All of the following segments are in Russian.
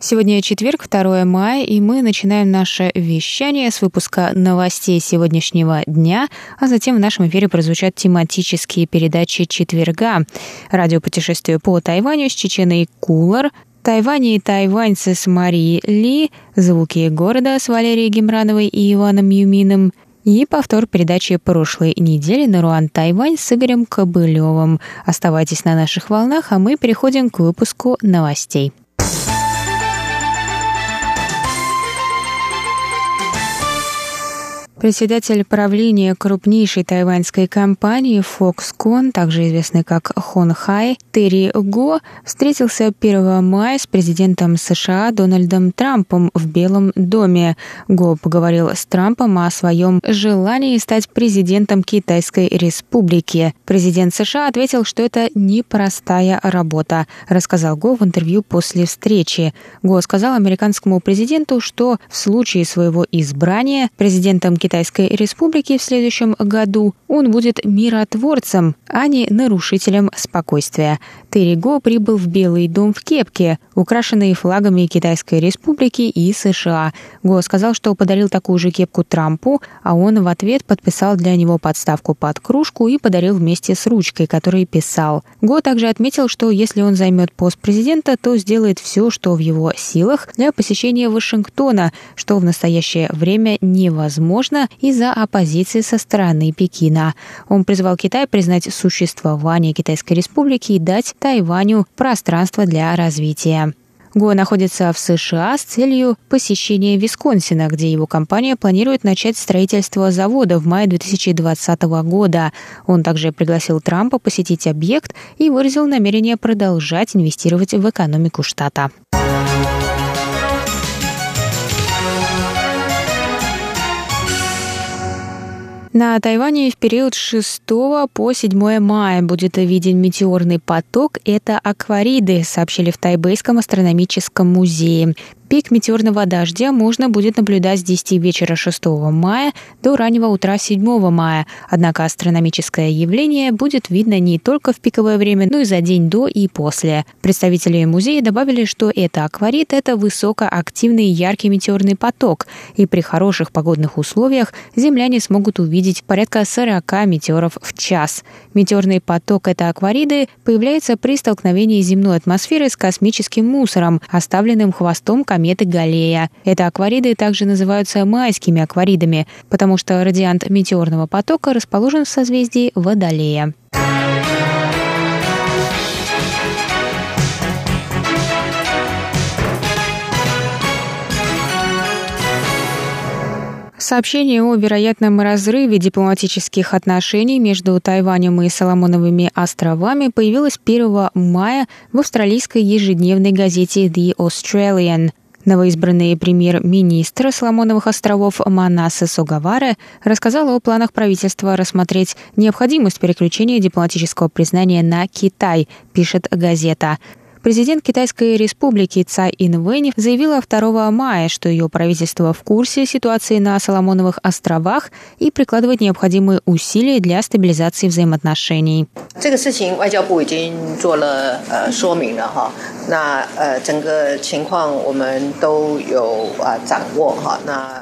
Сегодня четверг, 2 мая, и мы начинаем наше вещание с выпуска новостей сегодняшнего дня, а затем в нашем эфире прозвучат тематические передачи четверга. Радиопутешествие по Тайваню с Чеченой Кулар, Тайвань и тайваньцы с Марией Ли, звуки города с Валерией Гемрановой и Иваном Юминым, и повтор передачи прошлой недели на Руан Тайвань с Игорем Кобылевым. Оставайтесь на наших волнах, а мы переходим к выпуску новостей. Председатель правления крупнейшей тайваньской компании Foxconn, также известный как Хонхай, Терри Го, встретился 1 мая с президентом США Дональдом Трампом в Белом доме. Го поговорил с Трампом о своем желании стать президентом Китайской республики. Президент США ответил, что это непростая работа, рассказал Го в интервью после встречи. Го сказал американскому президенту, что в случае своего избрания президентом Китайской Китайской Республики в следующем году, он будет миротворцем, а не нарушителем спокойствия. Терри Го прибыл в Белый дом в кепке, украшенной флагами Китайской Республики и США. Го сказал, что подарил такую же кепку Трампу, а он в ответ подписал для него подставку под кружку и подарил вместе с ручкой, которой писал. Го также отметил, что если он займет пост президента, то сделает все, что в его силах для посещения Вашингтона, что в настоящее время невозможно, Пекина из-за оппозиции со стороны Пекина. Он призвал Китай признать существование Китайской Республики и дать Тайваню пространство для развития. Го находится в США с целью посещения Висконсина, где его компания планирует начать строительство завода в мае 2020 года. Он также пригласил Трампа посетить объект и выразил намерение продолжать инвестировать в экономику штата. На Тайване в период 6 по 7 мая будет виден метеорный поток. Это аквариды, сообщили в Тайбэйском астрономическом музее. Пик метеорного дождя можно будет наблюдать с 10 вечера 6 мая до раннего утра 7 мая. Однако астрономическое явление будет видно не только в пиковое время, но и за день до и после. Представители музея добавили, что это акварит – это высокоактивный яркий метеорный поток, и при хороших погодных условиях земляне смогут увидеть порядка 40 метеоров в час. Метеорный поток – это аквариды появляется при столкновении земной атмосферы с космическим мусором, оставленным хвостом кометы кометы Галлея. Это аквариды также называются майскими акваридами, потому что радиант метеорного потока расположен в созвездии Водолея. Сообщение о вероятном разрыве дипломатических отношений между Тайванем и Соломоновыми островами появилось 1 мая в австралийской ежедневной газете The Australian. Новоизбранный премьер-министр Соломоновых островов Манаса Сугаваре рассказал о планах правительства рассмотреть необходимость переключения дипломатического признания на Китай, пишет газета. Президент Китайской республики Цай Инвэнь заявила 2 мая, что ее правительство в курсе ситуации на Соломоновых островах и прикладывает необходимые усилия для стабилизации взаимоотношений.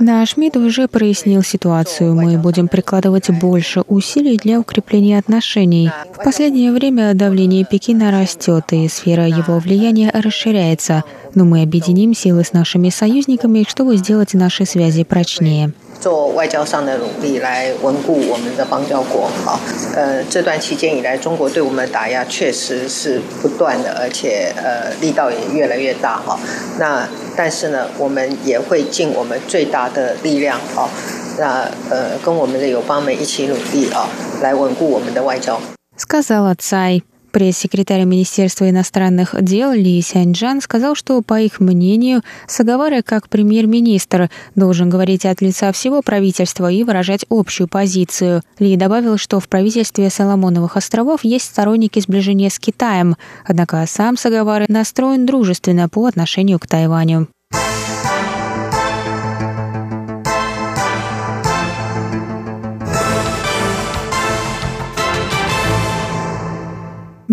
Наш МИД уже прояснил ситуацию. Мы будем прикладывать больше усилий для укрепления отношений. В последнее время давление Пекина растет, и сфера его его влияние расширяется, но мы объединим силы с нашими союзниками, чтобы сделать наши связи прочнее. 做外交上的努力来稳固我们的邦交国。好，呃，这段期间以来，中国对我们的打压确实是不断的，而且呃力道也越来越大。哈，那但是呢，我们也会尽我们最大的力量，啊，那呃跟我们的友邦们一起努力啊，来稳固我们的外交。Сказала Цай. Пресс-секретарь Министерства иностранных дел Ли Сяньджан сказал, что, по их мнению, Сагавара, как премьер-министр, должен говорить от лица всего правительства и выражать общую позицию. Ли добавил, что в правительстве Соломоновых островов есть сторонники сближения с Китаем, однако сам Сагавара настроен дружественно по отношению к Тайваню.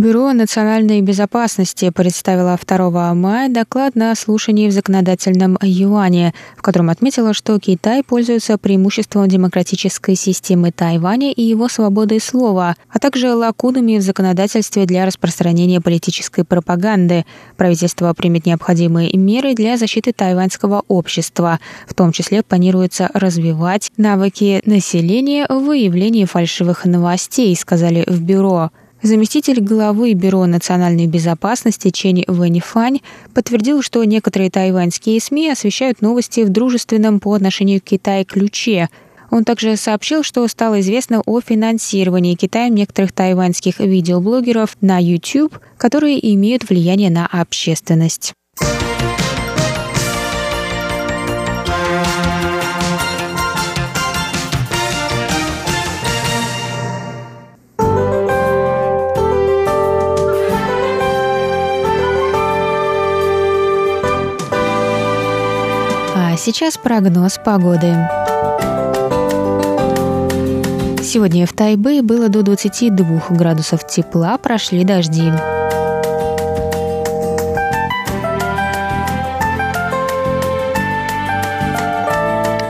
Бюро национальной безопасности представило 2 мая доклад на слушании в законодательном юане, в котором отметило, что Китай пользуется преимуществом демократической системы Тайваня и его свободой слова, а также лакунами в законодательстве для распространения политической пропаганды. Правительство примет необходимые меры для защиты тайваньского общества. В том числе планируется развивать навыки населения в выявлении фальшивых новостей, сказали в бюро. Заместитель главы Бюро национальной безопасности Чень Вэнифань подтвердил, что некоторые тайваньские СМИ освещают новости в дружественном по отношению к Китаю ключе. Он также сообщил, что стало известно о финансировании Китаем некоторых тайваньских видеоблогеров на YouTube, которые имеют влияние на общественность. Сейчас прогноз погоды. Сегодня в Тайбе было до 22 градусов тепла, прошли дожди.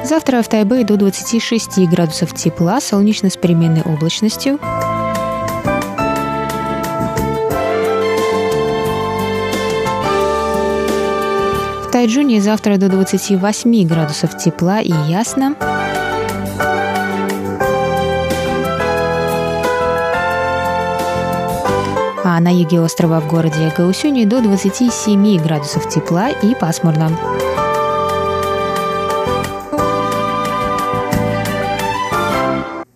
Завтра в Тайбе до 26 градусов тепла, солнечно с переменной облачностью. Тайджуне завтра до 28 градусов тепла и ясно. А на юге острова в городе Гаусюни до 27 градусов тепла и пасмурно.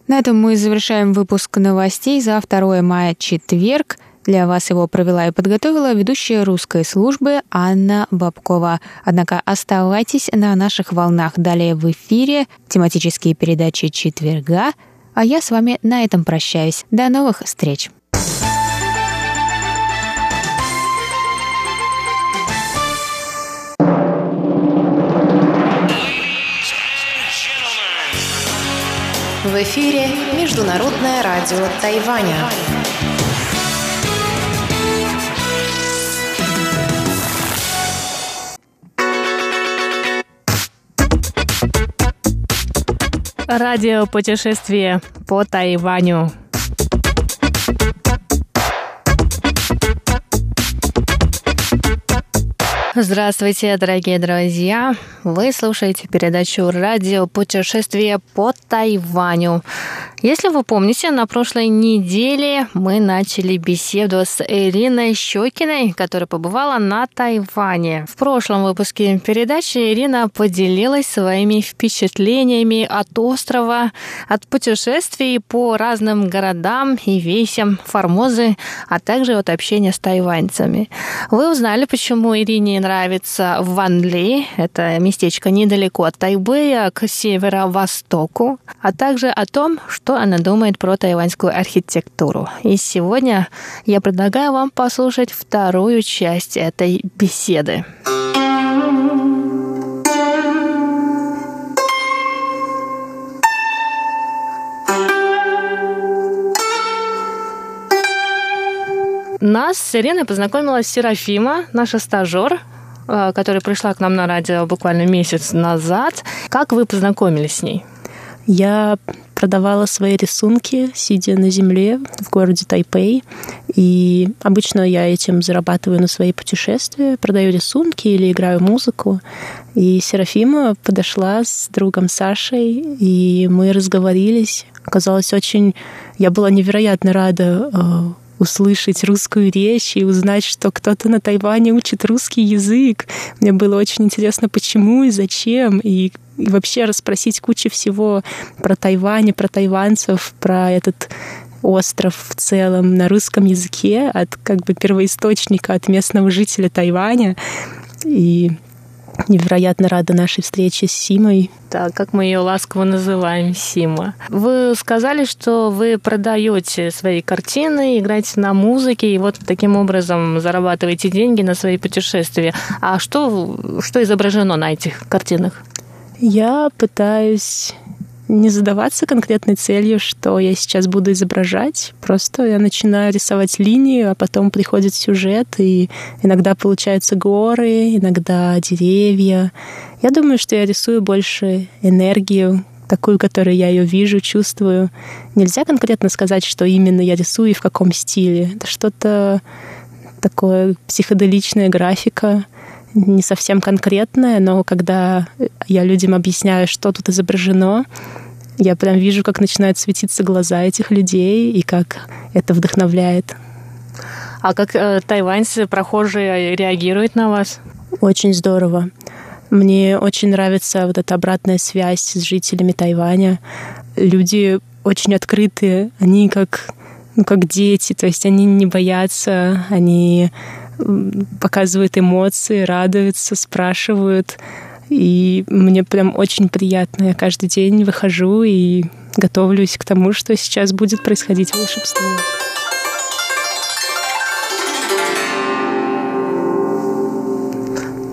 На этом мы завершаем выпуск новостей за 2 мая, четверг. Для вас его провела и подготовила ведущая русской службы Анна Бабкова. Однако оставайтесь на наших волнах. Далее в эфире тематические передачи четверга. А я с вами на этом прощаюсь. До новых встреч! В эфире Международное радио Тайваня. Радиопутешествие по Тайваню. Здравствуйте, дорогие друзья! Вы слушаете передачу «Радио путешествие по Тайваню». Если вы помните, на прошлой неделе мы начали беседу с Ириной Щекиной, которая побывала на Тайване. В прошлом выпуске передачи Ирина поделилась своими впечатлениями от острова, от путешествий по разным городам и весям Формозы, а также от общения с тайваньцами. Вы узнали, почему Ирине нравится Ван Ли, это местечко недалеко от Тайбэя, к северо-востоку, а также о том, что она думает про тайваньскую архитектуру. И сегодня я предлагаю вам послушать вторую часть этой беседы. Нас с Ириной познакомила Серафима, наша стажер, которая пришла к нам на радио буквально месяц назад. Как вы познакомились с ней? Я продавала свои рисунки, сидя на земле в городе Тайпей. И обычно я этим зарабатываю на свои путешествия, продаю рисунки или играю музыку. И Серафима подошла с другом Сашей, и мы разговорились. Оказалось, очень... Я была невероятно рада э, услышать русскую речь и узнать, что кто-то на Тайване учит русский язык. Мне было очень интересно, почему и зачем, и, и вообще расспросить кучу всего про Тайвань, про тайванцев, про этот остров в целом на русском языке от как бы первоисточника, от местного жителя Тайваня. И невероятно рада нашей встрече с Симой. Так, как мы ее ласково называем, Сима. Вы сказали, что вы продаете свои картины, играете на музыке, и вот таким образом зарабатываете деньги на свои путешествия. А что, что изображено на этих картинах? Я пытаюсь не задаваться конкретной целью, что я сейчас буду изображать. Просто я начинаю рисовать линию, а потом приходит сюжет, и иногда получаются горы, иногда деревья. Я думаю, что я рисую больше энергию, такую, которую я ее вижу, чувствую. Нельзя конкретно сказать, что именно я рисую и в каком стиле. Это что-то такое психоделичная графика, не совсем конкретное, но когда я людям объясняю, что тут изображено, я прям вижу, как начинают светиться глаза этих людей и как это вдохновляет. А как э, тайваньцы, прохожие реагируют на вас? Очень здорово. Мне очень нравится вот эта обратная связь с жителями Тайваня. Люди очень открытые, они как, ну, как дети, то есть они не боятся, они показывают эмоции, радуются, спрашивают. И мне прям очень приятно. Я каждый день выхожу и готовлюсь к тому, что сейчас будет происходить волшебство.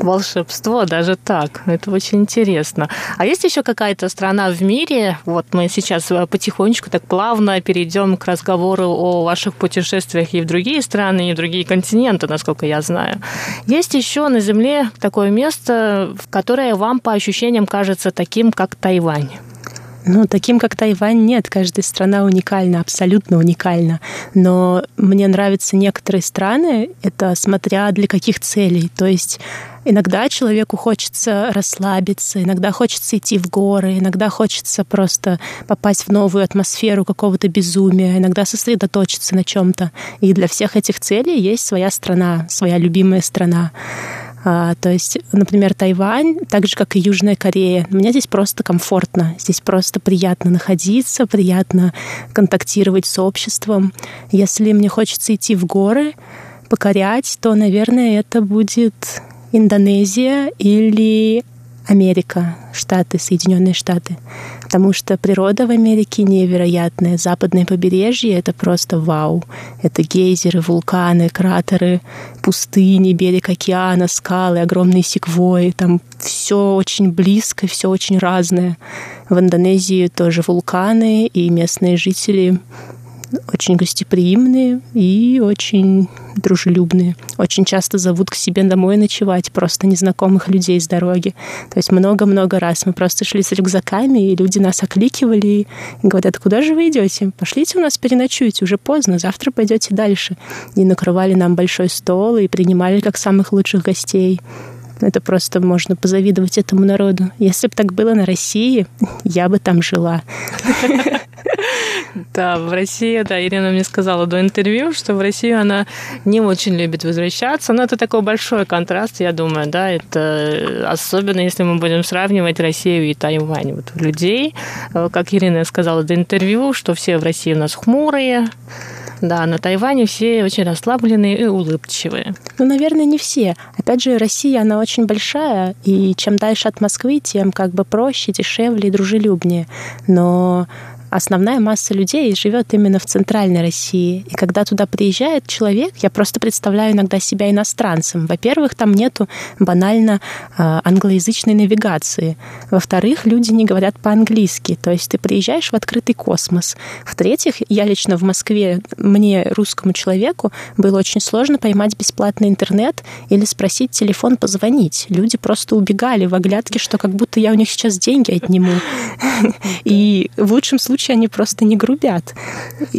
Волшебство, даже так. Это очень интересно. А есть еще какая-то страна в мире? Вот мы сейчас э, потихонечку так плавно перейдем к разговору о ваших путешествиях и в другие страны, и в другие континенты, насколько я знаю. Есть еще на Земле такое место, которое вам по ощущениям кажется таким, как Тайвань? Ну, таким, как Тайвань, нет. Каждая страна уникальна, абсолютно уникальна. Но мне нравятся некоторые страны, это смотря для каких целей. То есть иногда человеку хочется расслабиться, иногда хочется идти в горы, иногда хочется просто попасть в новую атмосферу какого-то безумия, иногда сосредоточиться на чем-то. И для всех этих целей есть своя страна, своя любимая страна. А, то есть, например, Тайвань, так же, как и Южная Корея, мне здесь просто комфортно, здесь просто приятно находиться, приятно контактировать с обществом. Если мне хочется идти в горы, покорять, то, наверное, это будет Индонезия или Америка, Штаты, Соединенные Штаты. Потому что природа в Америке невероятная. Западное побережье — это просто вау. Это гейзеры, вулканы, кратеры, пустыни, берег океана, скалы, огромные секвои. Там все очень близко, все очень разное. В Индонезии тоже вулканы, и местные жители очень гостеприимные и очень дружелюбные. Очень часто зовут к себе домой ночевать просто незнакомых людей с дороги. То есть много-много раз мы просто шли с рюкзаками, и люди нас окликивали и говорят, куда же вы идете? Пошлите у нас переночуйте, уже поздно, завтра пойдете дальше. И накрывали нам большой стол и принимали как самых лучших гостей. Это просто можно позавидовать этому народу. Если бы так было на России, я бы там жила. Да, в России, да, Ирина мне сказала до интервью, что в Россию она не очень любит возвращаться, но это такой большой контраст, я думаю, да, это особенно если мы будем сравнивать Россию и Тайвань. Вот людей, э, как Ирина сказала до интервью, что все в России у нас хмурые, да, на Тайване все очень расслабленные и улыбчивые. Ну, наверное, не все. Опять же, Россия, она очень большая, и чем дальше от Москвы, тем как бы проще, дешевле и дружелюбнее. Но основная масса людей живет именно в центральной России. И когда туда приезжает человек, я просто представляю иногда себя иностранцем. Во-первых, там нету банально э, англоязычной навигации. Во-вторых, люди не говорят по-английски. То есть ты приезжаешь в открытый космос. В-третьих, я лично в Москве, мне, русскому человеку, было очень сложно поймать бесплатный интернет или спросить телефон позвонить. Люди просто убегали в оглядке, что как будто я у них сейчас деньги отниму. И в лучшем случае случае они просто не грубят.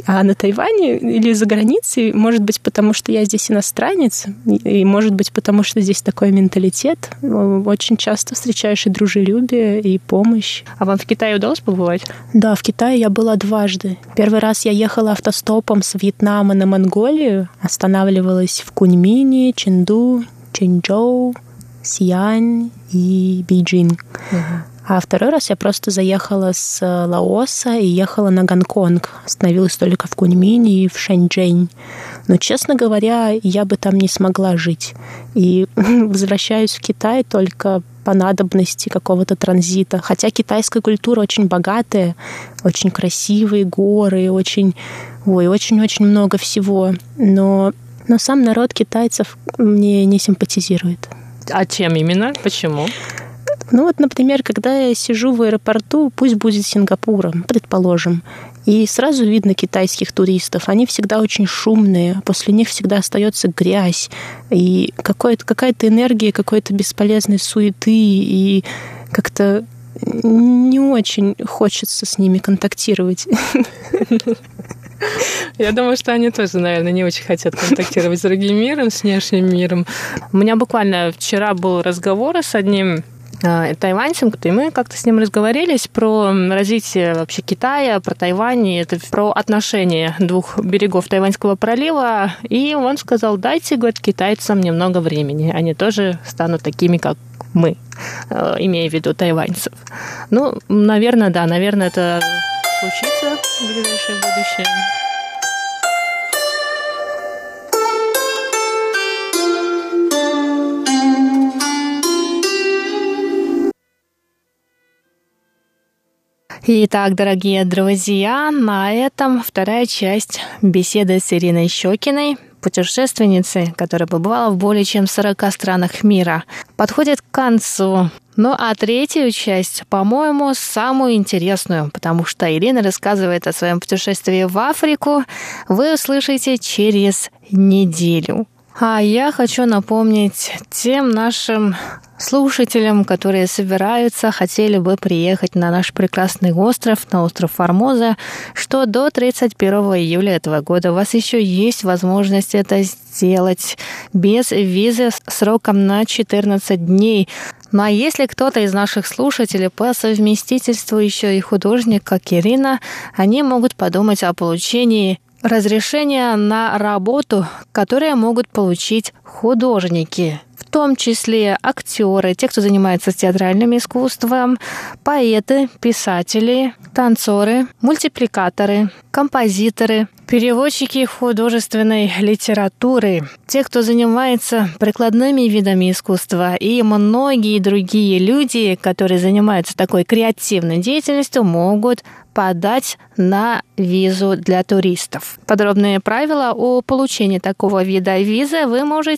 А на Тайване или за границей, может быть, потому что я здесь иностранец, и может быть, потому что здесь такой менталитет, очень часто встречаешь и дружелюбие, и помощь. А вам в Китае удалось побывать? Да, в Китае я была дважды. Первый раз я ехала автостопом с Вьетнама на Монголию, останавливалась в Куньмине, Чэнду, Чэньчжоу, Сиань и Бейджинг. Угу. А второй раз я просто заехала с Лаоса и ехала на Гонконг. Остановилась только в Куньмине и в Шэньчжэнь. Но, честно говоря, я бы там не смогла жить. И возвращаюсь в Китай только по надобности какого-то транзита. Хотя китайская культура очень богатая, очень красивые горы, очень, ой, очень-очень много всего. Но, но сам народ китайцев мне не симпатизирует. А чем именно? Почему? Ну вот, например, когда я сижу в аэропорту, пусть будет Сингапуром, предположим, и сразу видно китайских туристов. Они всегда очень шумные, после них всегда остается грязь и какая-то энергия какой-то бесполезной суеты, и как-то не очень хочется с ними контактировать. Я думаю, что они тоже, наверное, не очень хотят контактировать с другим миром, с внешним миром. У меня буквально вчера был разговор с одним тайваньцем, и мы как-то с ним разговорились про развитие вообще Китая, про Тайвань, и это про отношения двух берегов Тайваньского пролива, и он сказал, дайте, говорит, китайцам немного времени, они тоже станут такими, как мы, э, имея в виду тайваньцев. Ну, наверное, да, наверное, это случится в ближайшее будущее. Итак, дорогие друзья, на этом вторая часть беседы с Ириной Щекиной, путешественницей, которая побывала в более чем 40 странах мира, подходит к концу. Ну а третью часть, по-моему, самую интересную, потому что Ирина рассказывает о своем путешествии в Африку, вы услышите через неделю. А я хочу напомнить тем нашим слушателям, которые собираются, хотели бы приехать на наш прекрасный остров, на остров Формоза, что до 31 июля этого года у вас еще есть возможность это сделать без визы сроком на 14 дней. Ну а если кто-то из наших слушателей по совместительству еще и художник, как Ирина, они могут подумать о получении разрешение на работу, которые могут получить художники, в том числе актеры, те, кто занимается театральным искусством, поэты, писатели, танцоры, мультипликаторы, композиторы, переводчики художественной литературы, те, кто занимается прикладными видами искусства и многие другие люди, которые занимаются такой креативной деятельностью, могут подать на визу для туристов. Подробные правила о получении такого вида визы вы можете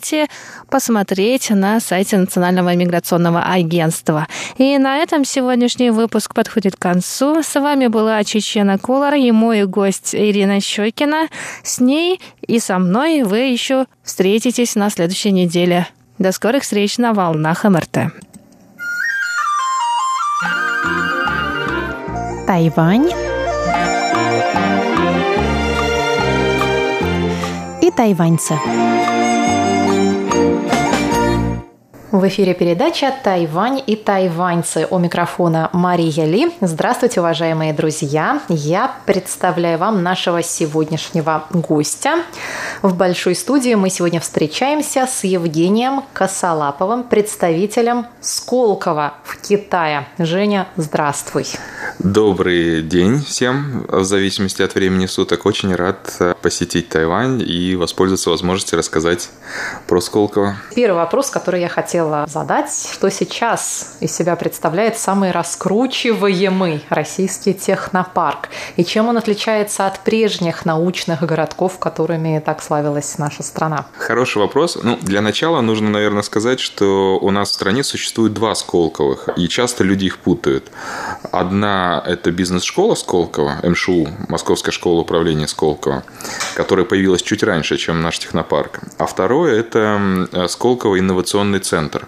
посмотреть на сайте Национального миграционного агентства. И на этом сегодняшний выпуск подходит к концу. С вами была Чечена Кулар и мой гость Ирина Щекина. С ней и со мной вы еще встретитесь на следующей неделе. До скорых встреч на волнах МРТ. Тайвань и тайваньцы. В эфире передача «Тайвань и тайваньцы». У микрофона Мария Ли. Здравствуйте, уважаемые друзья. Я представляю вам нашего сегодняшнего гостя. В большой студии мы сегодня встречаемся с Евгением Косолаповым, представителем Сколково в Китае. Женя, здравствуй. Добрый день всем. В зависимости от времени суток очень рад посетить Тайвань и воспользоваться возможностью рассказать про Сколково. Первый вопрос, который я хотела хотела задать, что сейчас из себя представляет самый раскручиваемый российский технопарк и чем он отличается от прежних научных городков, которыми так славилась наша страна? Хороший вопрос. Ну, для начала нужно, наверное, сказать, что у нас в стране существует два Сколковых, и часто люди их путают. Одна – это бизнес-школа Сколково, МШУ, Московская школа управления Сколково, которая появилась чуть раньше, чем наш технопарк. А второе – это Сколково инновационный центр центр.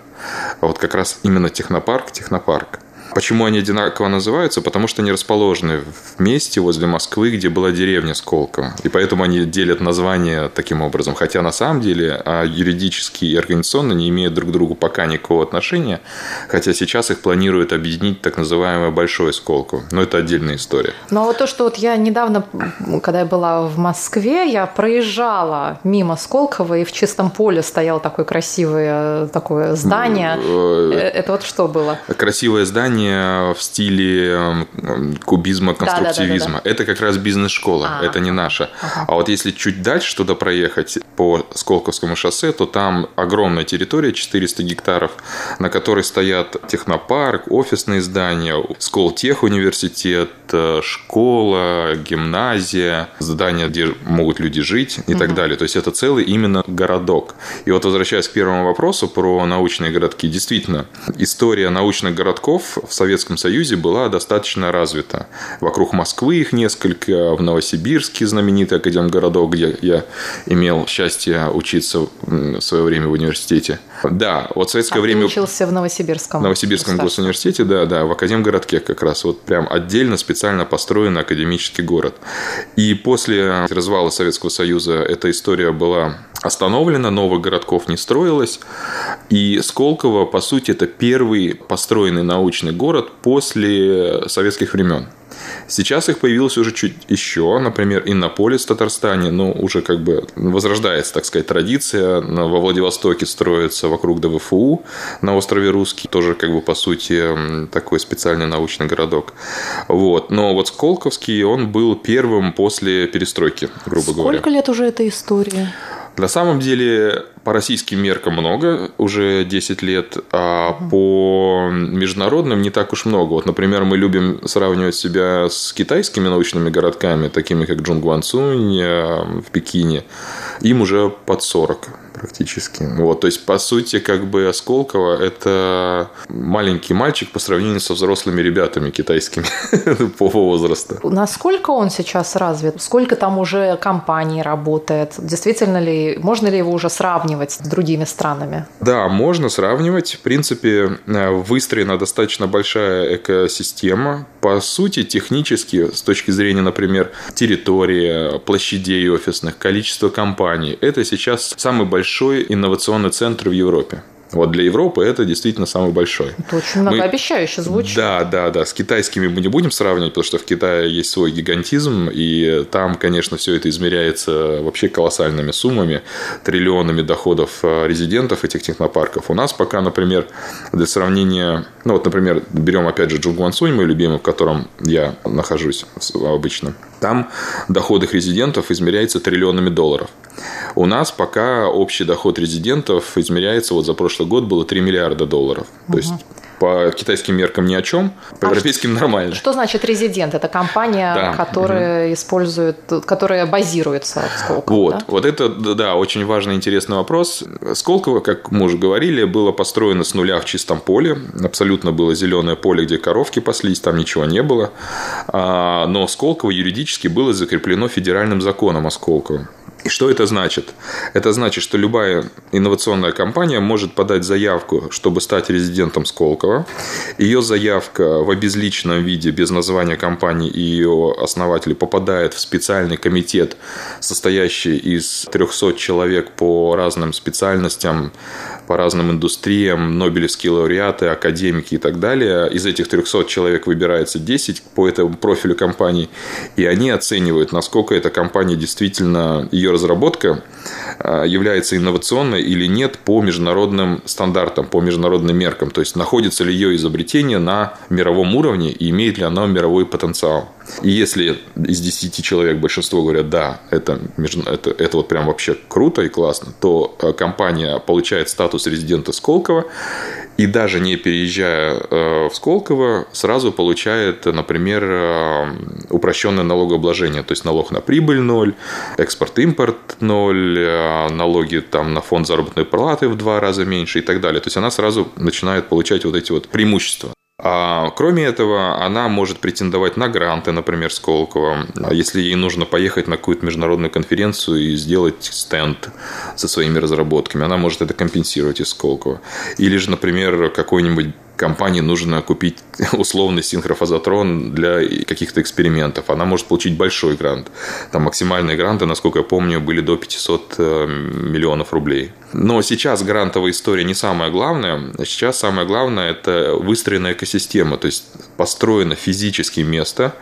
А вот как раз именно технопарк, технопарк. Почему они одинаково называются? Потому что они расположены в месте возле Москвы, где была деревня Сколково. И поэтому они делят название таким образом. Хотя на самом деле а юридически и организационно не имеют друг к другу пока никакого отношения. Хотя сейчас их планируют объединить так называемое Большое Сколково. Но это отдельная история. Но вот то, что вот я недавно, когда я была в Москве, я проезжала мимо Сколково, и в чистом поле стояло такое красивое такое здание. Ну, э, это вот что было? Красивое здание здания в стиле кубизма, конструктивизма. Да, да, да, это как раз бизнес-школа, а, это не наша. А вот если чуть дальше туда проехать по Сколковскому шоссе, то там огромная территория, 400 гектаров, на которой стоят технопарк, офисные здания, Сколтех университет, э, школа, гимназия, здания, где могут люди жить и угу. так далее. То есть это целый именно городок. И вот возвращаясь к первому вопросу про научные городки, действительно, история научных городков в Советском Союзе была достаточно развита. Вокруг Москвы их несколько, в Новосибирске знаменитый академгородок, где я имел счастье учиться в свое время в университете. Да, вот в советское а время... Учился в Новосибирском? В Новосибирском госуниверситете, да, да, в Академгородке как раз. Вот прям отдельно специально построенный академический город. И после развала Советского Союза эта история была остановлена, новых городков не строилось. И Сколково, по сути, это первый построенный научный город после советских времен. Сейчас их появилось уже чуть еще, например, Иннополис в Татарстане, ну, уже как бы возрождается, так сказать, традиция. Во Владивостоке строится вокруг ДВФУ на острове Русский, тоже как бы по сути такой специальный научный городок. Вот. Но вот Сколковский, он был первым после перестройки, грубо Сколько говоря. Сколько лет уже эта история? На самом деле, по российским меркам много, уже 10 лет, а по международным не так уж много. Вот, например, мы любим сравнивать себя с китайскими научными городками, такими как Джунгуанцунь э, в Пекине. Им уже под 40 практически. Вот, то есть, по сути, как бы Осколково – это маленький мальчик по сравнению со взрослыми ребятами китайскими по возрасту. Насколько он сейчас развит? Сколько там уже компаний работает? Действительно ли, можно ли его уже сравнивать с другими странами? Да, можно сравнивать. В принципе, э, выстроена достаточно большая экосистема. По сути, технически, с точки зрения, например, территории, площадей офисных, количества компаний, это сейчас самый большой большой инновационный центр в Европе. Вот для Европы это действительно самый большой. Это очень многообещающе звучит. Да, да, да. С китайскими мы не будем сравнивать, потому что в Китае есть свой гигантизм, и там, конечно, все это измеряется вообще колоссальными суммами, триллионами доходов э, резидентов этих технопарков. У нас пока, например, для сравнения, ну вот, например, берем опять же Джунгуансунь, мой любимый, в котором я нахожусь обычно. Там доход их резидентов измеряется триллионами долларов. У нас пока общий доход резидентов измеряется, вот за прошлый год было 3 миллиарда долларов. Угу. То есть по китайским меркам ни о чем, по а европейским что, нормально. Что значит резидент? Это компания, да. которая угу. использует, которая базируется в Сколково. Вот, да? вот это, да, очень важный интересный вопрос. Сколково, как мы уже говорили, было построено с нуля в чистом поле. Абсолютно было зеленое поле, где коровки паслись, там ничего не было. А, но Сколково юридически было закреплено федеральным законом о Сколково. И что это значит? Это значит, что любая инновационная компания может подать заявку, чтобы стать резидентом Сколково. Ее заявка в обезличенном виде, без названия компании и ее основателей, попадает в специальный комитет, состоящий из 300 человек по разным специальностям, по разным индустриям, нобелевские лауреаты, академики и так далее. Из этих 300 человек выбирается 10 по этому профилю компании, и они оценивают, насколько эта компания действительно ее ее разработка а, является инновационной или нет по международным стандартам, по международным меркам. То есть, находится ли ее изобретение на мировом уровне и имеет ли оно мировой потенциал. И если из 10 человек большинство говорят, да, это, это, это вот прям вообще круто и классно, то а, компания получает статус резидента Сколково и даже не переезжая э, в Сколково, сразу получает, например, упрощенное налогообложение, то есть налог на прибыль ноль, экспорт-импорт ноль, э, налоги там на фонд заработной платы в два раза меньше и так далее. То есть она сразу начинает получать вот эти вот преимущества. А кроме этого, она может претендовать на гранты, например, Сколково, если ей нужно поехать на какую-то международную конференцию и сделать стенд со своими разработками. Она может это компенсировать из Сколково. Или же, например, какой-нибудь компании нужно купить условный синхрофазотрон для каких-то экспериментов. Она может получить большой грант. Там максимальные гранты, насколько я помню, были до 500 э, миллионов рублей. Но сейчас грантовая история не самое главное. Сейчас самое главное – это выстроенная экосистема, то есть построено физическое место,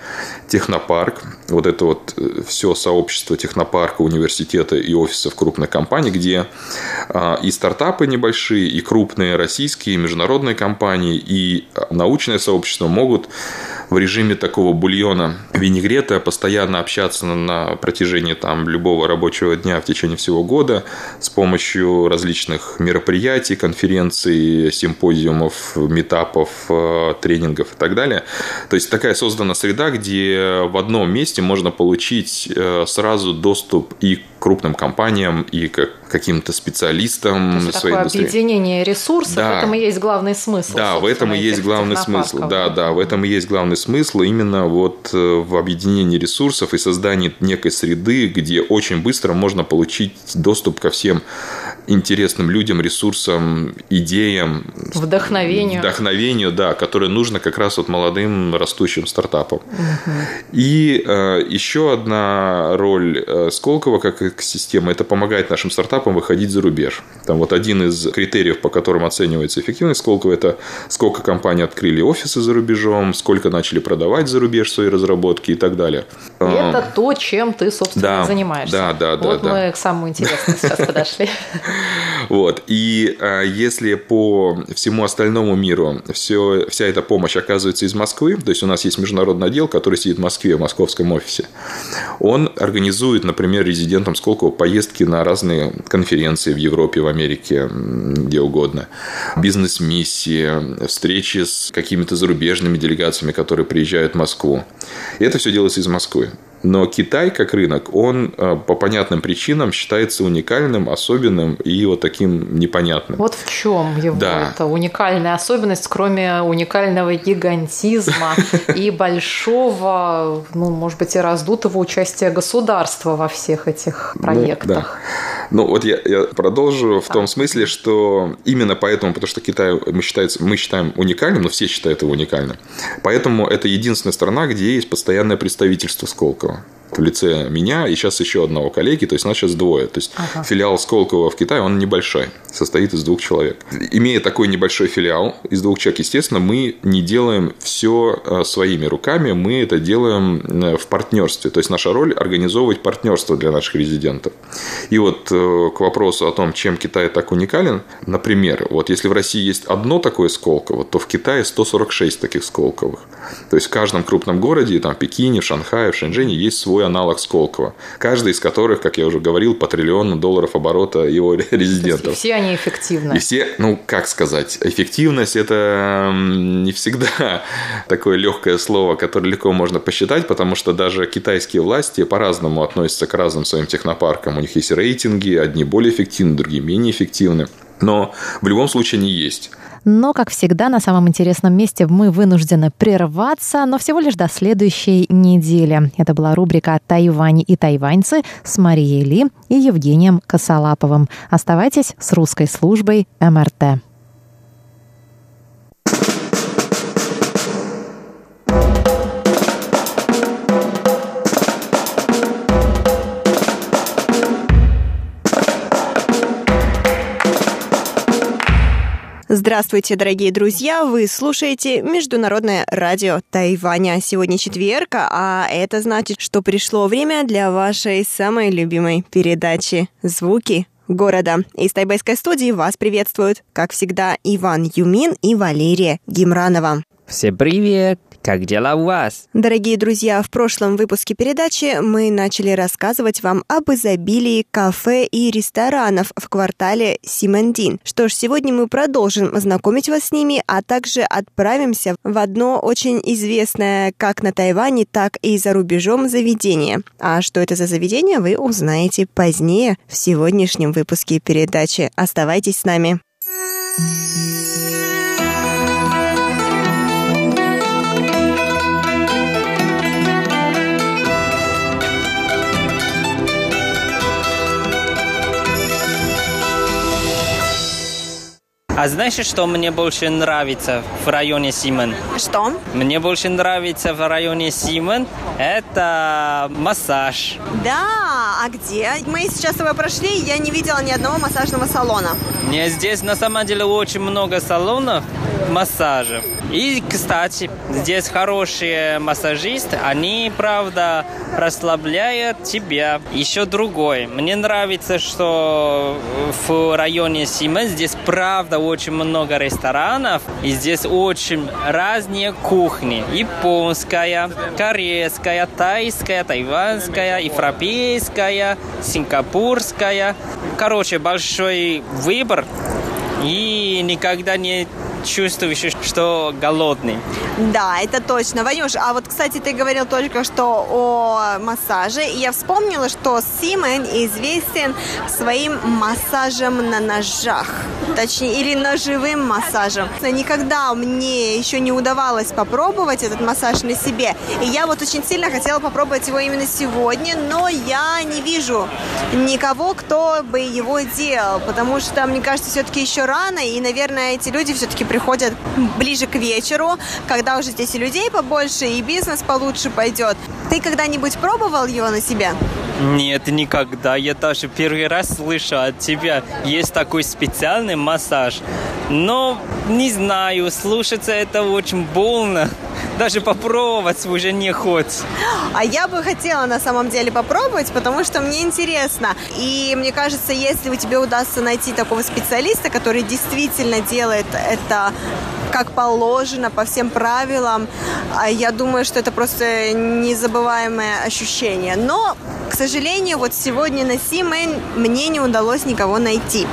технопарк, вот это вот э, все сообщество технопарка, университета и офисов крупных компаний, где а, и стартапы небольшие, и крупные российские, и международные компании, и научное сообщество могут в режиме такого бульона винегрета постоянно общаться на протяжении там любого рабочего дня в течение всего года с помощью различных мероприятий, конференций, симпозиумов, метапов, э, тренингов и так далее. То есть такая создана среда, где в одном месте можно получить э, сразу доступ и к крупным компаниям, и к каким-то специалистам То своей такое индустрии. объединение ресурсов, да. в этом и есть главный смысл. Да, в этом и есть главный смысл. Да, да, в этом и есть главный смысл именно вот э, в объединении ресурсов и создании некой среды, где очень быстро можно получить доступ ко всем интересным людям, ресурсам, идеям. Вдохновению. Вдохновению, да, которое нужно как раз вот молодым растущим стартапам. Угу. И э, еще одна роль э, Сколково как экосистемы – это помогать нашим стартапам выходить за рубеж. Там вот один из критериев, по которым оценивается эффективность Сколково – это сколько компаний открыли офисы за рубежом, сколько начали продавать за рубеж свои разработки и так далее. Это то, чем ты, собственно, да, занимаешься. Да, да, да. Вот да. мы к самому интересному сейчас подошли. Вот. И а, если по всему остальному миру все, вся эта помощь оказывается из Москвы, то есть у нас есть международный отдел, который сидит в Москве, в московском офисе, он организует, например, резидентам Сколково поездки на разные конференции в Европе, в Америке, где угодно, бизнес-миссии, встречи с какими-то зарубежными делегациями, которые приезжают в Москву. И это все делается из Москвы. Но Китай как рынок, он э, по понятным причинам считается уникальным, особенным и вот таким непонятным. Вот в чем его да. это уникальная особенность, кроме уникального гигантизма и большого, ну, может быть, и раздутого участия государства во всех этих проектах. Ну, вот я, я продолжу в том смысле, что именно поэтому, потому что Китай мы, считается, мы считаем уникальным, но все считают его уникальным. Поэтому это единственная страна, где есть постоянное представительство Сколково в лице меня и сейчас еще одного коллеги, то есть нас сейчас двое. То есть ага. филиал Сколково в Китае, он небольшой, состоит из двух человек. Имея такой небольшой филиал из двух человек, естественно, мы не делаем все э, своими руками, мы это делаем э, в партнерстве. То есть наша роль организовывать партнерство для наших резидентов. И вот э, к вопросу о том, чем Китай так уникален, например, вот если в России есть одно такое Сколково, то в Китае 146 таких Сколковых. То есть в каждом крупном городе, там, в Пекине, в Шанхае, в Шэньчжэне есть свой аналог Сколково. Каждый из которых, как я уже говорил, по триллиону долларов оборота его резидентов. Все они эффективны. И все, ну, как сказать, эффективность – это не всегда такое легкое слово, которое легко можно посчитать, потому что даже китайские власти по-разному относятся к разным своим технопаркам. У них есть рейтинги, одни более эффективны, другие менее эффективны. Но в любом случае они есть. Но, как всегда, на самом интересном месте мы вынуждены прерваться, но всего лишь до следующей недели. Это была рубрика «Тайвань и тайваньцы» с Марией Ли и Евгением Косолаповым. Оставайтесь с русской службой МРТ. Здравствуйте, дорогие друзья! Вы слушаете Международное радио Тайваня. Сегодня четверг, а это значит, что пришло время для вашей самой любимой передачи «Звуки города». Из тайбайской студии вас приветствуют, как всегда, Иван Юмин и Валерия Гимранова. Всем привет! Как дела у вас? Дорогие друзья, в прошлом выпуске передачи мы начали рассказывать вам об изобилии кафе и ресторанов в квартале Симандин. Что ж, сегодня мы продолжим знакомить вас с ними, а также отправимся в одно очень известное как на Тайване, так и за рубежом заведение. А что это за заведение, вы узнаете позднее в сегодняшнем выпуске передачи. Оставайтесь с нами. А знаешь, что мне больше нравится в районе Симен? Что? Мне больше нравится в районе Симен это массаж. Да, а где? Мы сейчас с тобой прошли, я не видела ни одного массажного салона. Не, здесь на самом деле очень много салонов, массажев. И, кстати, здесь хорошие массажисты, они, правда, расслабляют тебя. Еще другой. Мне нравится, что в районе Симен здесь, правда, очень много ресторанов, и здесь очень разные кухни. Японская, корейская, тайская, тайванская, европейская, сингапурская. Короче, большой выбор и никогда не чувствуешь, что голодный. Да, это точно. Ванюш, а вот, кстати, ты говорил только что о массаже, и я вспомнила, что Симен известен своим массажем на ножах, точнее, или ножевым массажем. Никогда мне еще не удавалось попробовать этот массаж на себе, и я вот очень сильно хотела попробовать его именно сегодня, но я не вижу никого, кто бы его делал, потому что, мне кажется, все-таки еще рано, и, наверное, эти люди все-таки приходят ближе к вечеру, когда уже здесь и людей побольше, и бизнес получше пойдет. Ты когда-нибудь пробовал его на себя? Нет, никогда. Я даже первый раз слышу от тебя. Есть такой специальный массаж. Но не знаю, слушаться это очень больно. Даже попробовать уже не хочется. А я бы хотела на самом деле попробовать, потому что мне интересно. И мне кажется, если у тебя удастся найти такого специалиста, который действительно делает это как положено, по всем правилам, а я думаю, что это просто незабываемое ощущение. Но, к сожалению, вот сегодня на Симен мне не удалось никого найти.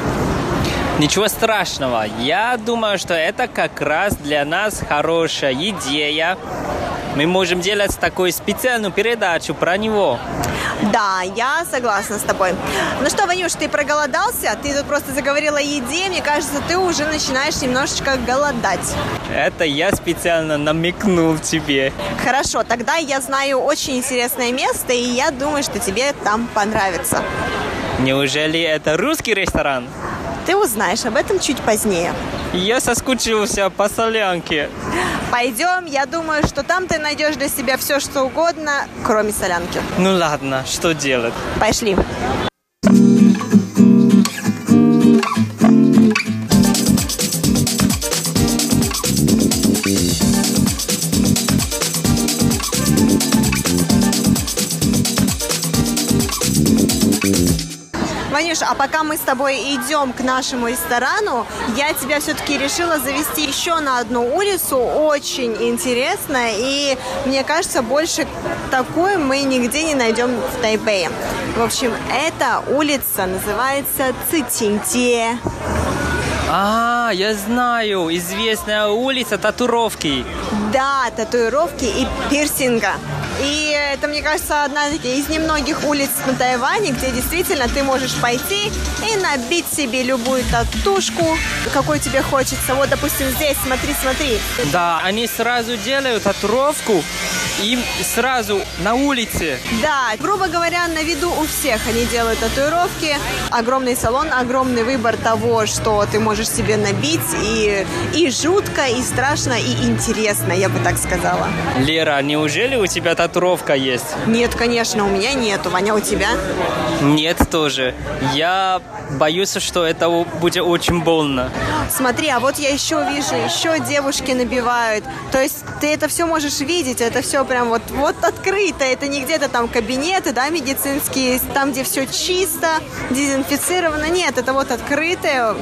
Ничего страшного. Я думаю, что это как раз для нас хорошая идея. Мы можем делать такую специальную передачу про него. Да, я согласна с тобой. Ну что, Ванюш, ты проголодался? Ты тут просто заговорила о еде. Мне кажется, ты уже начинаешь немножечко голодать. Это я специально намекнул тебе. Хорошо, тогда я знаю очень интересное место, и я думаю, что тебе там понравится. Неужели это русский ресторан? Ты узнаешь об этом чуть позднее. Я соскучился по солянке. Пойдем, я думаю, что там ты найдешь для себя все, что угодно, кроме солянки. Ну ладно, что делать? Пошли. Пока мы с тобой идем к нашему ресторану, я тебя все-таки решила завести еще на одну улицу, очень интересно, и мне кажется, больше такой мы нигде не найдем в Тайбэе. В общем, эта улица называется Цитинте. А, я знаю, известная улица татуировки. Да, татуировки и пирсинга. И это, мне кажется, одна из немногих улиц на Тайване, где действительно ты можешь пойти и набить себе любую татушку, какой тебе хочется. Вот, допустим, здесь, смотри, смотри. Да, они сразу делают татуировку и сразу на улице. Да, грубо говоря, на виду у всех они делают татуировки. Огромный салон, огромный выбор того, что ты можешь себе набить. И, и жутко, и страшно, и интересно, я бы так сказала. Лера, неужели у тебя татуировка есть? Нет, конечно, у меня нету. Ваня, у тебя? Нет тоже. Я боюсь, что это будет очень больно. Смотри, а вот я еще вижу, еще девушки набивают. То есть ты это все можешь видеть, это все прям вот, вот открыто. Это не где-то там кабинеты, да, медицинские, там, где все чисто, дезинфицировано. Нет, это вот открытое,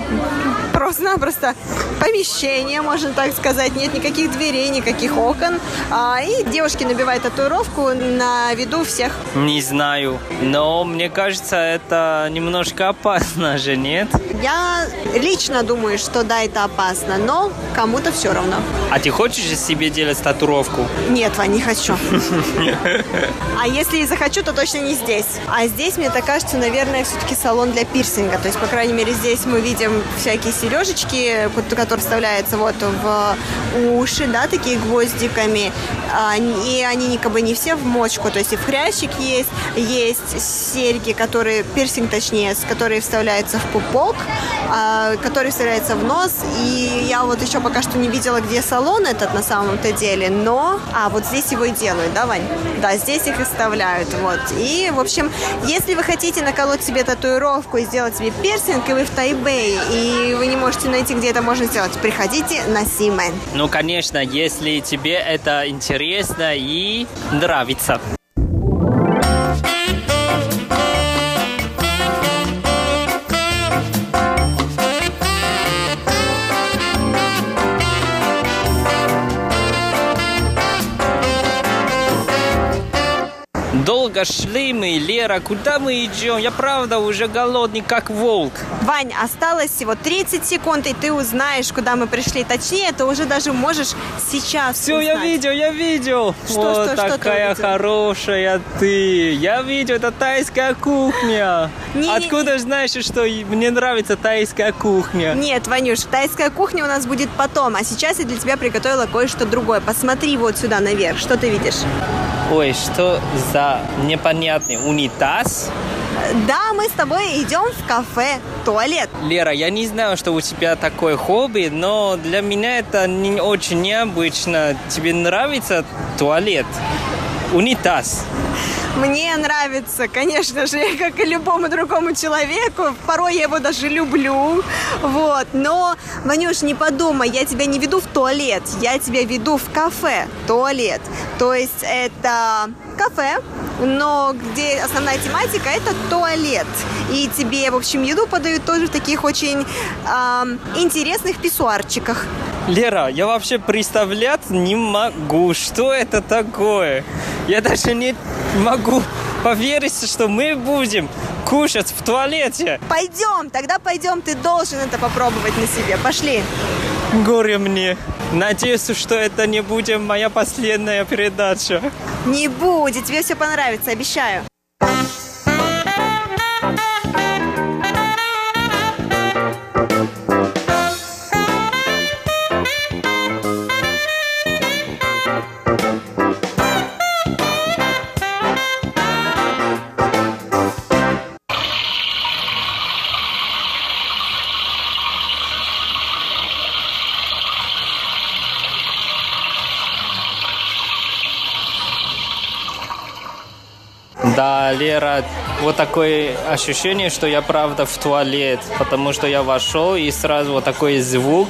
просто-напросто помещение, можно так сказать. Нет никаких дверей, никаких окон. А, и девушки набивают татуировку на виду всех. Не знаю, но мне кажется, это немножко опасно же, нет? Я лично думаю, что да, это опасно, но кому-то все равно. А ты хочешь себе делать татуировку? Нет, Вань, не хочу. А если и захочу, то точно не здесь. А здесь, мне так кажется, наверное, все-таки салон для пирсинга. То есть, по крайней мере, здесь мы видим всякие сережечки, которые вставляются вот в уши, да, такие гвоздиками. А, и они как бы не все в мочку. То есть и в хрящик есть, есть серьги, которые, пирсинг точнее, которые вставляются в пупок, а, который вставляется в нос. И я вот еще пока что не видела, где салон этот на самом-то деле, но... А, вот здесь его и делают, да, Вань? Да, здесь их и вставляют, вот. И, в общем, если вы хотите наколоть себе татуировку и сделать себе пирсинг, и вы в Тайбэе, и вы не можете найти, где это можно сделать, приходите на Симен. Ну, конечно, если тебе это интересно и нравится. Долго шли мы, Лера, куда мы идем? Я правда уже голодный, как волк. Вань, осталось всего 30 секунд, и ты узнаешь, куда мы пришли. Точнее, ты уже даже можешь сейчас Все, узнать. я видел, я видел. Что, вот что, что ты такая увидел? хорошая ты. Я видел, это тайская кухня. Не- Откуда знаешь, что мне нравится тайская кухня? Нет, Ванюш, тайская кухня у нас будет потом, а сейчас я для тебя приготовила кое-что другое. Посмотри вот сюда наверх, что ты видишь? Ой, что за непонятный унитаз? Да, мы с тобой идем в кафе, туалет. Лера, я не знаю, что у тебя такое хобби, но для меня это не очень необычно. Тебе нравится туалет? Унитаз. Мне нравится, конечно же, как и любому другому человеку. Порой я его даже люблю. Вот. Но, Ванюш, не подумай, я тебя не веду в туалет. Я тебя веду в кафе, туалет. То есть это кафе, но где основная тематика это туалет. И тебе, в общем, еду подают тоже в таких очень ам, интересных писсуарчиках. Лера, я вообще представлять не могу, что это такое. Я даже не могу поверить, что мы будем кушать в туалете. Пойдем, тогда пойдем, ты должен это попробовать на себе. Пошли. Горе мне. Надеюсь, что это не будет моя последняя передача. Не будет, тебе все понравится, обещаю. Да, Лера, вот такое ощущение, что я правда в туалет, потому что я вошел и сразу вот такой звук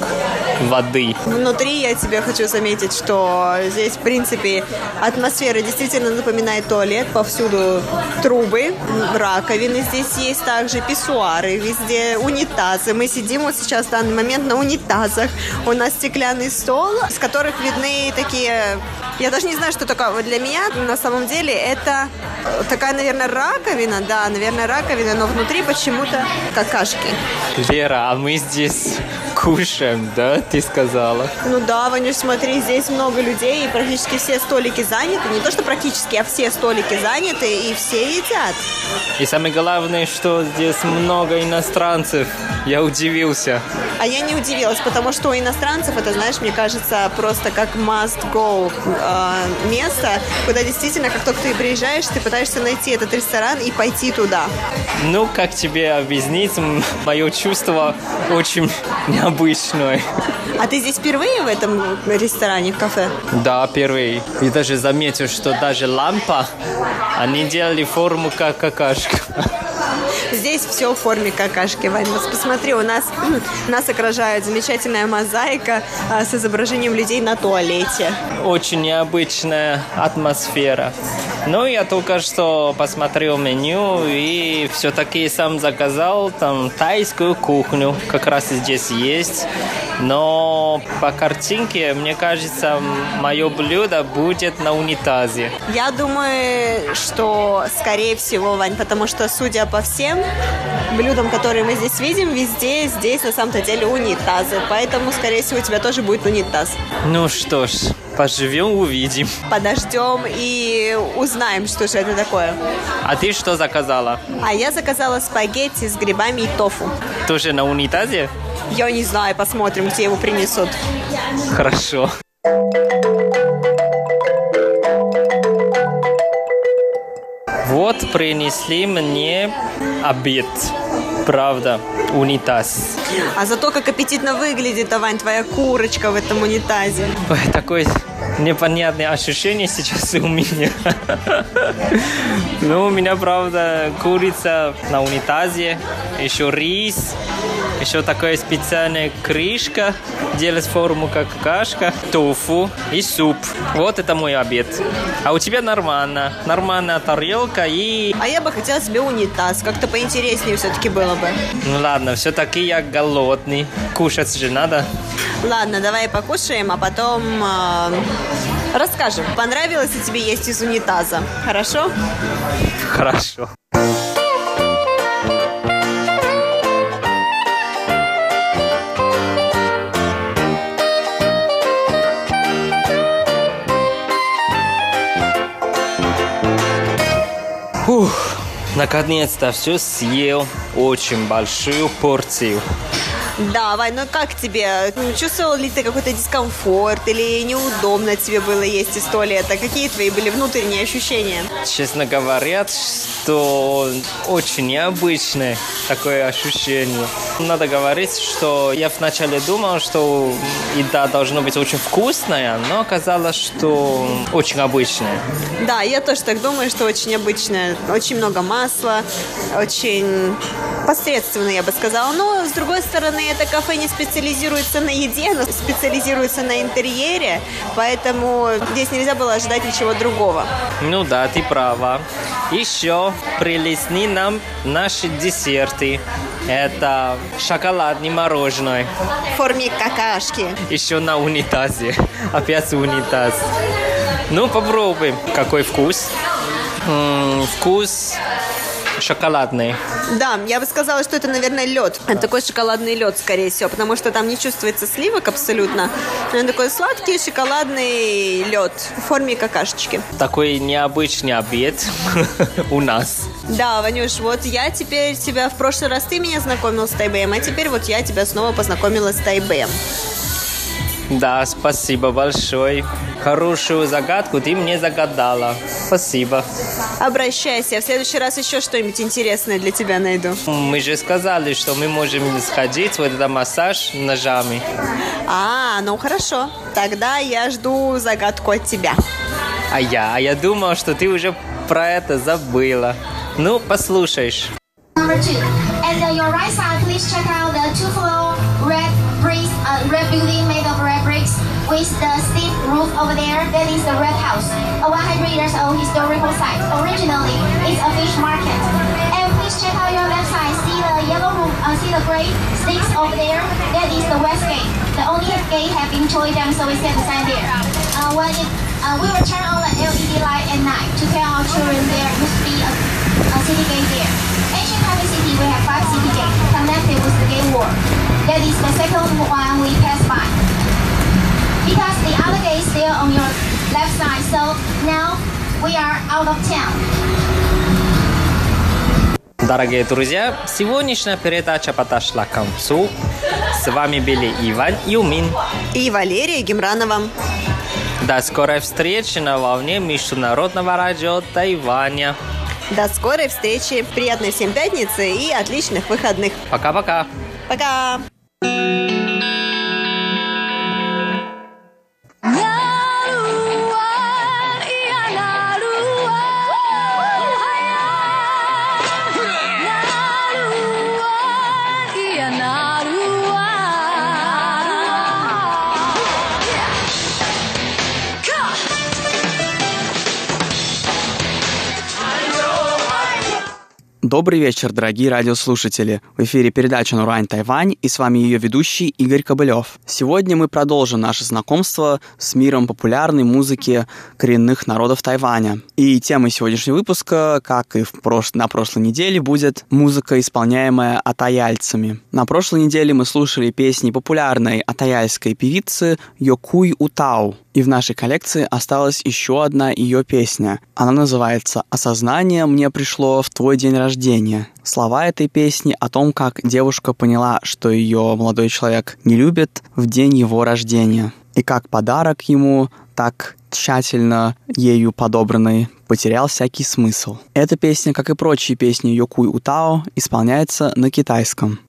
воды. Внутри я тебе хочу заметить, что здесь, в принципе, атмосфера действительно напоминает туалет. Повсюду трубы, раковины здесь есть, также писсуары, везде унитазы. Мы сидим вот сейчас в данный момент на унитазах. У нас стеклянный стол, с которых видны такие... Я даже не знаю, что такое. Для меня на самом деле это такая, наверное, раковина. Да, наверное, раковина, но внутри почему-то какашки. Лера, а мы здесь кушаем, да, ты сказала? Ну да, Ванюш, смотри, здесь много людей, и практически все столики заняты. Не то, что практически, а все столики заняты, и все едят. И самое главное, что здесь много иностранцев. Я удивился. А я не удивилась, потому что у иностранцев это, знаешь, мне кажется, просто как must-go э, место, куда действительно, как только ты приезжаешь, ты пытаешься найти этот ресторан и пойти туда. Ну, как тебе объяснить, мое чувство очень необычное. А ты здесь впервые в этом ресторане, в кафе? Да, первый. И даже заметил, что даже лампа, они делали форму как какашка. Здесь все в форме какашки, Вань. Вот посмотри, у нас нас окружает замечательная мозаика а, с изображением людей на туалете. Очень необычная атмосфера. Ну, я только что посмотрел меню и все-таки сам заказал там тайскую кухню. Как раз здесь есть. Но по картинке, мне кажется, мое блюдо будет на унитазе. Я думаю, что скорее всего, Вань, потому что, судя по всем блюдам, которые мы здесь видим, везде здесь на самом-то деле унитазы. Поэтому, скорее всего, у тебя тоже будет унитаз. Ну что ж, поживем, увидим. Подождем и узнаем, что же это такое. А ты что заказала? А я заказала спагетти с грибами и тофу. Тоже на унитазе? Я не знаю, посмотрим, где его принесут. Хорошо. Вот принесли мне обед. Правда, унитаз. А зато как аппетитно выглядит, Вань, твоя курочка в этом унитазе. Ой, такое непонятное ощущение сейчас у меня. Ну, у меня, правда, курица на унитазе, еще рис, Еще такая специальная крышка, делать форму как кашка, тофу и суп. Вот это мой обед. А у тебя нормально. Нормальная тарелка и... А я бы хотела себе унитаз. Как-то поинтереснее все-таки было бы. Ну ладно, все-таки я голодный. Кушать же надо. Ладно, давай покушаем, а потом э, расскажем, понравилось ли тебе есть из унитаза. Хорошо? Хорошо. Фух, наконец-то все съел. Очень большую порцию. Да, Вань, ну как тебе? Чувствовал ли ты какой-то дискомфорт или неудобно тебе было есть из туалета? Какие твои были внутренние ощущения? Честно говорят, что очень необычное такое ощущение. Надо говорить, что я вначале думал, что еда должна быть очень вкусная, но оказалось, что очень обычная. Да, я тоже так думаю, что очень обычная. Очень много масла, очень посредственно, я бы сказала. Но, с другой стороны, это кафе не специализируется на еде, но специализируется на интерьере, поэтому здесь нельзя было ожидать ничего другого. Ну да, ты права. Еще прилесни нам наши десерты. Это шоколадный мороженое. В форме какашки. Еще на унитазе. Опять унитаз. Ну, попробуем. Какой вкус? М-м, вкус шоколадный. Да, я бы сказала, что это, наверное, лед. Это такой шоколадный лед, скорее всего, потому что там не чувствуется сливок абсолютно. Он такой сладкий шоколадный лед в форме какашечки. Такой необычный обед у нас. Да, Ванюш, вот я теперь тебя в прошлый раз ты меня знакомил с Тайбэем, а теперь вот я тебя снова познакомила с Тайбэем. Да, спасибо большое. Хорошую загадку ты мне загадала. Спасибо. Обращайся, в следующий раз еще что-нибудь интересное для тебя найду. Мы же сказали, что мы можем сходить в этот массаж ножами. А, ну хорошо. Тогда я жду загадку от тебя. А я, а я думал, что ты уже про это забыла. Ну, послушаешь. Number two. And on your right side, please check out the two-floor red bricks, uh, red building with the steep roof over there. That is the Red House, a 100 years old historical site. Originally, it's a fish market. And please check out your left side. See the yellow roof, uh, see the gray sticks over there. That is the west gate. The only gate have been torn down, so we set the sign there. Uh, when it, uh, we will turn on the LED light at night to tell our children there must be a, a city gate there. Ancient Taipei City, we have five city gates connected with the gate wall. That is the second one we pass by. Because the other gate is still on your left side, so now we are out of town. Дорогие друзья, сегодняшняя передача подошла к концу. С вами были Иван Юмин. И Валерия Гемранова. До скорой встречи на волне Международного радио Тайваня. До скорой встречи, приятной всем пятницы и отличных выходных. Пока-пока. Пока! Добрый вечер, дорогие радиослушатели. В эфире передача «Нурань Тайвань» и с вами ее ведущий Игорь Кобылев. Сегодня мы продолжим наше знакомство с миром популярной музыки коренных народов Тайваня. И темой сегодняшнего выпуска, как и в прош... на прошлой неделе, будет музыка, исполняемая атаяльцами. На прошлой неделе мы слушали песни популярной атаяльской певицы Йокуй Утау. И в нашей коллекции осталась еще одна ее песня. Она называется «Осознание мне пришло в твой день рождения». Слова этой песни о том, как девушка поняла, что ее молодой человек не любит в день его рождения. И как подарок ему, так тщательно ею подобранный, потерял всякий смысл. Эта песня, как и прочие песни Йокуй Утао, исполняется на китайском.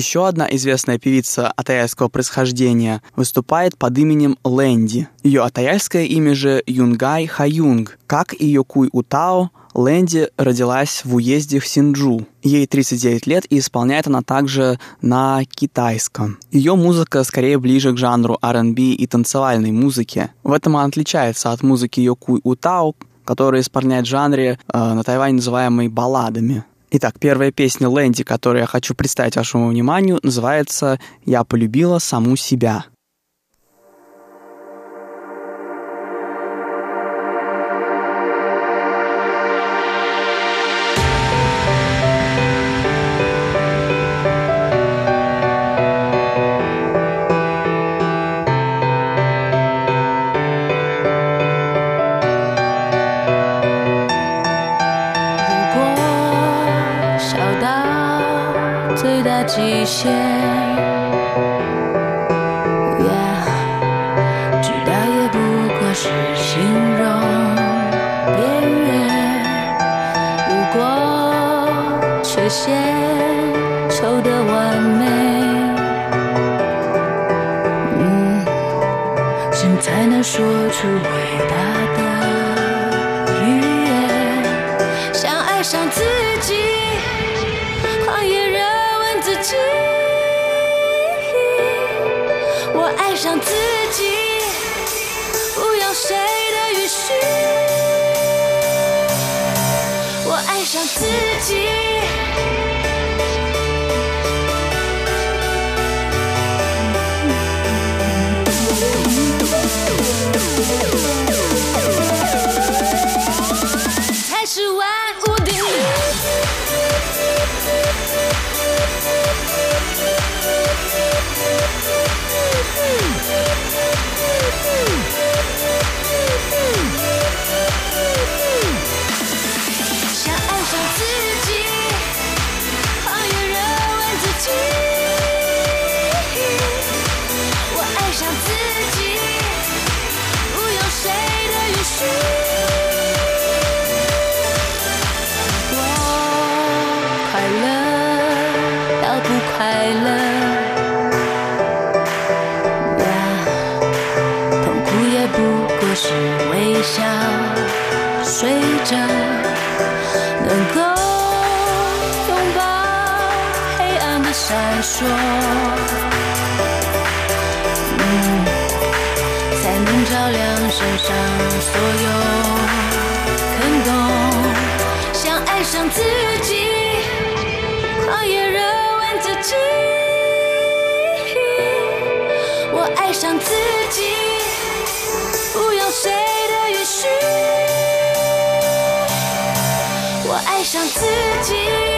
Еще одна известная певица атаяльского происхождения выступает под именем Лэнди. Ее атаяльское имя же Юнгай Хаюнг, как и Йокуй Утао, Лэнди родилась в уезде в Синджу. Ей 39 лет и исполняет она также на китайском. Ее музыка скорее ближе к жанру R&B и танцевальной музыки. В этом она отличается от музыки Йокуй Утао, которая исполняет в жанре э, на Тайване называемой балладами. Итак, первая песня Лэнди, которую я хочу представить вашему вниманию, называется «Я полюбила саму себя». 谢。爱上自己，不用谁的允许。我爱上自己。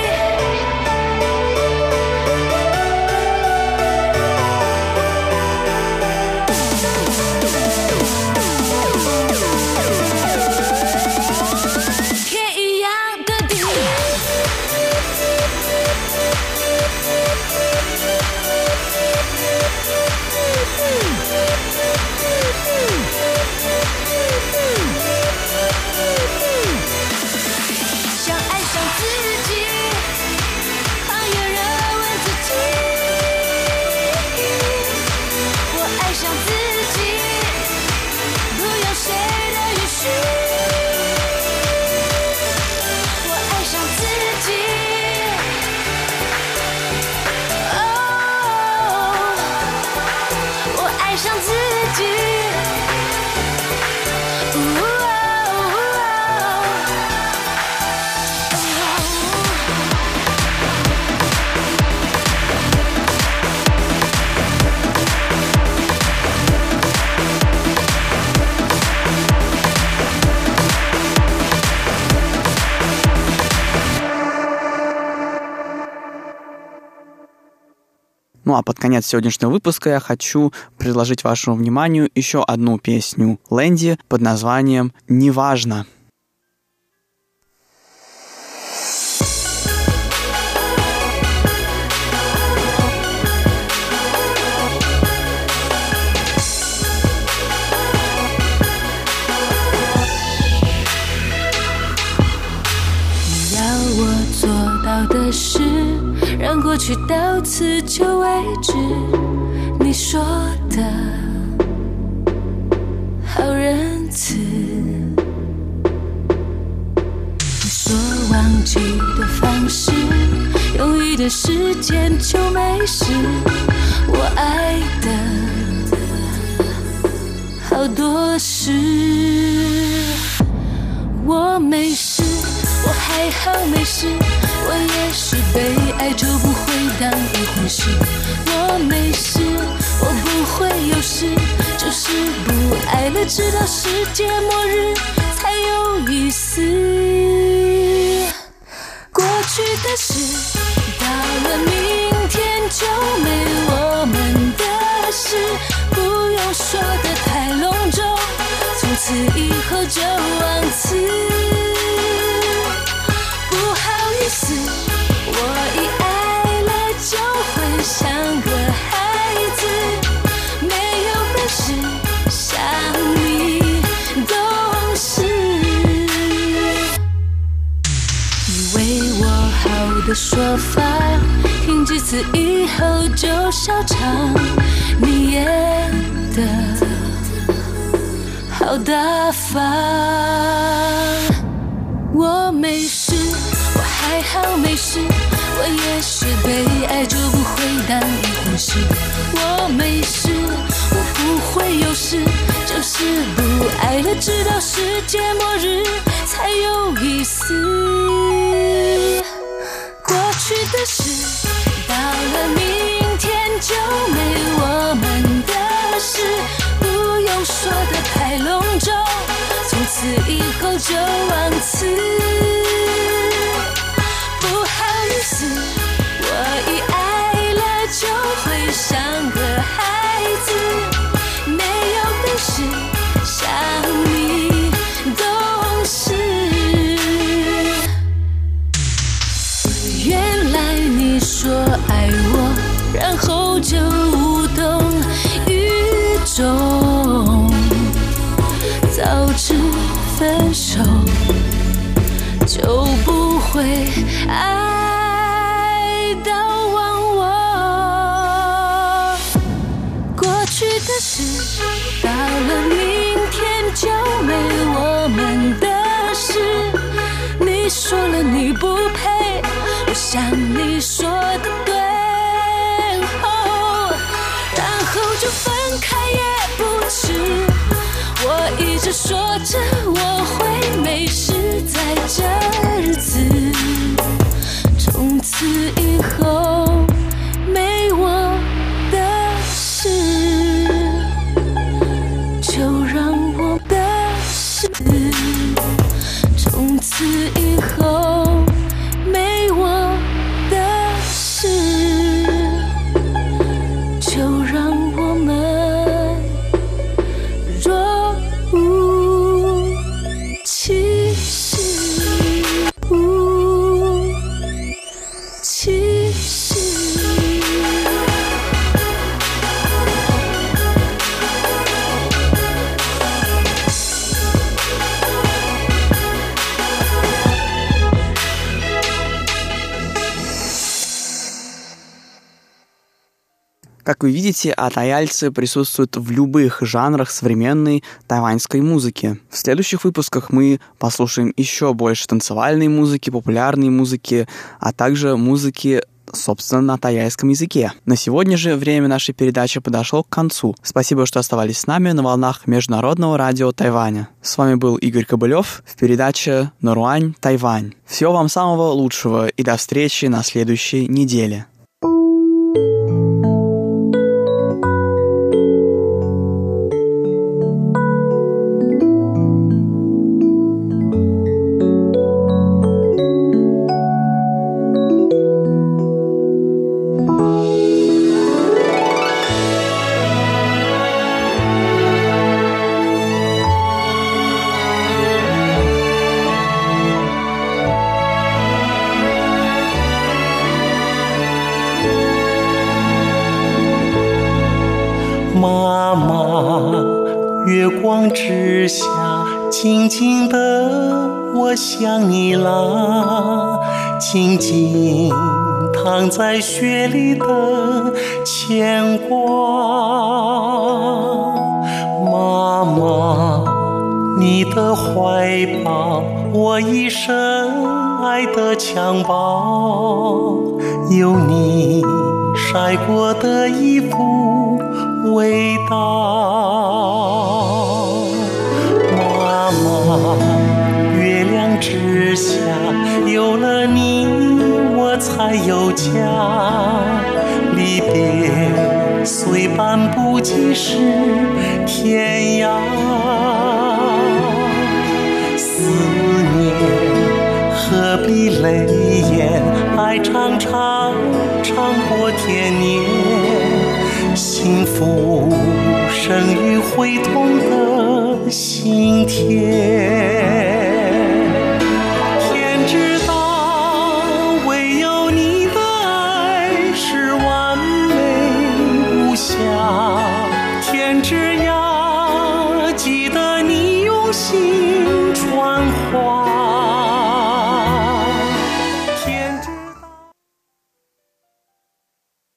Ну а под конец сегодняшнего выпуска я хочу предложить вашему вниманию еще одну песню Лэнди под названием «Неважно». 过去到此就为止你说的好仁慈你说忘记的方式用一段时间就没事我爱的好多事我没事我还好没事。我也是被爱就不会当一回事。我没事我不会有事就是不爱了直到世界末日。就笑场你演的好大方我没事我还好没事我也许被爱就不会当一回事我没事我不会有事就是不爱了直到世界末日才有意思过去的事 see 是我们的事。你说了你不配，我想你说的对，哦然后就分开也不迟。我一直说着我会没事，在这日子，从此一 Вы видите, атаяльцы присутствуют в любых жанрах современной тайваньской музыки. В следующих выпусках мы послушаем еще больше танцевальной музыки, популярной музыки, а также музыки собственно, на таяйском языке. На сегодня же время нашей передачи подошло к концу. Спасибо, что оставались с нами на волнах Международного радио Тайваня. С вами был Игорь Кобылев в передаче «Наруань, Тайвань». Всего вам самого лучшего и до встречи на следующей неделе. “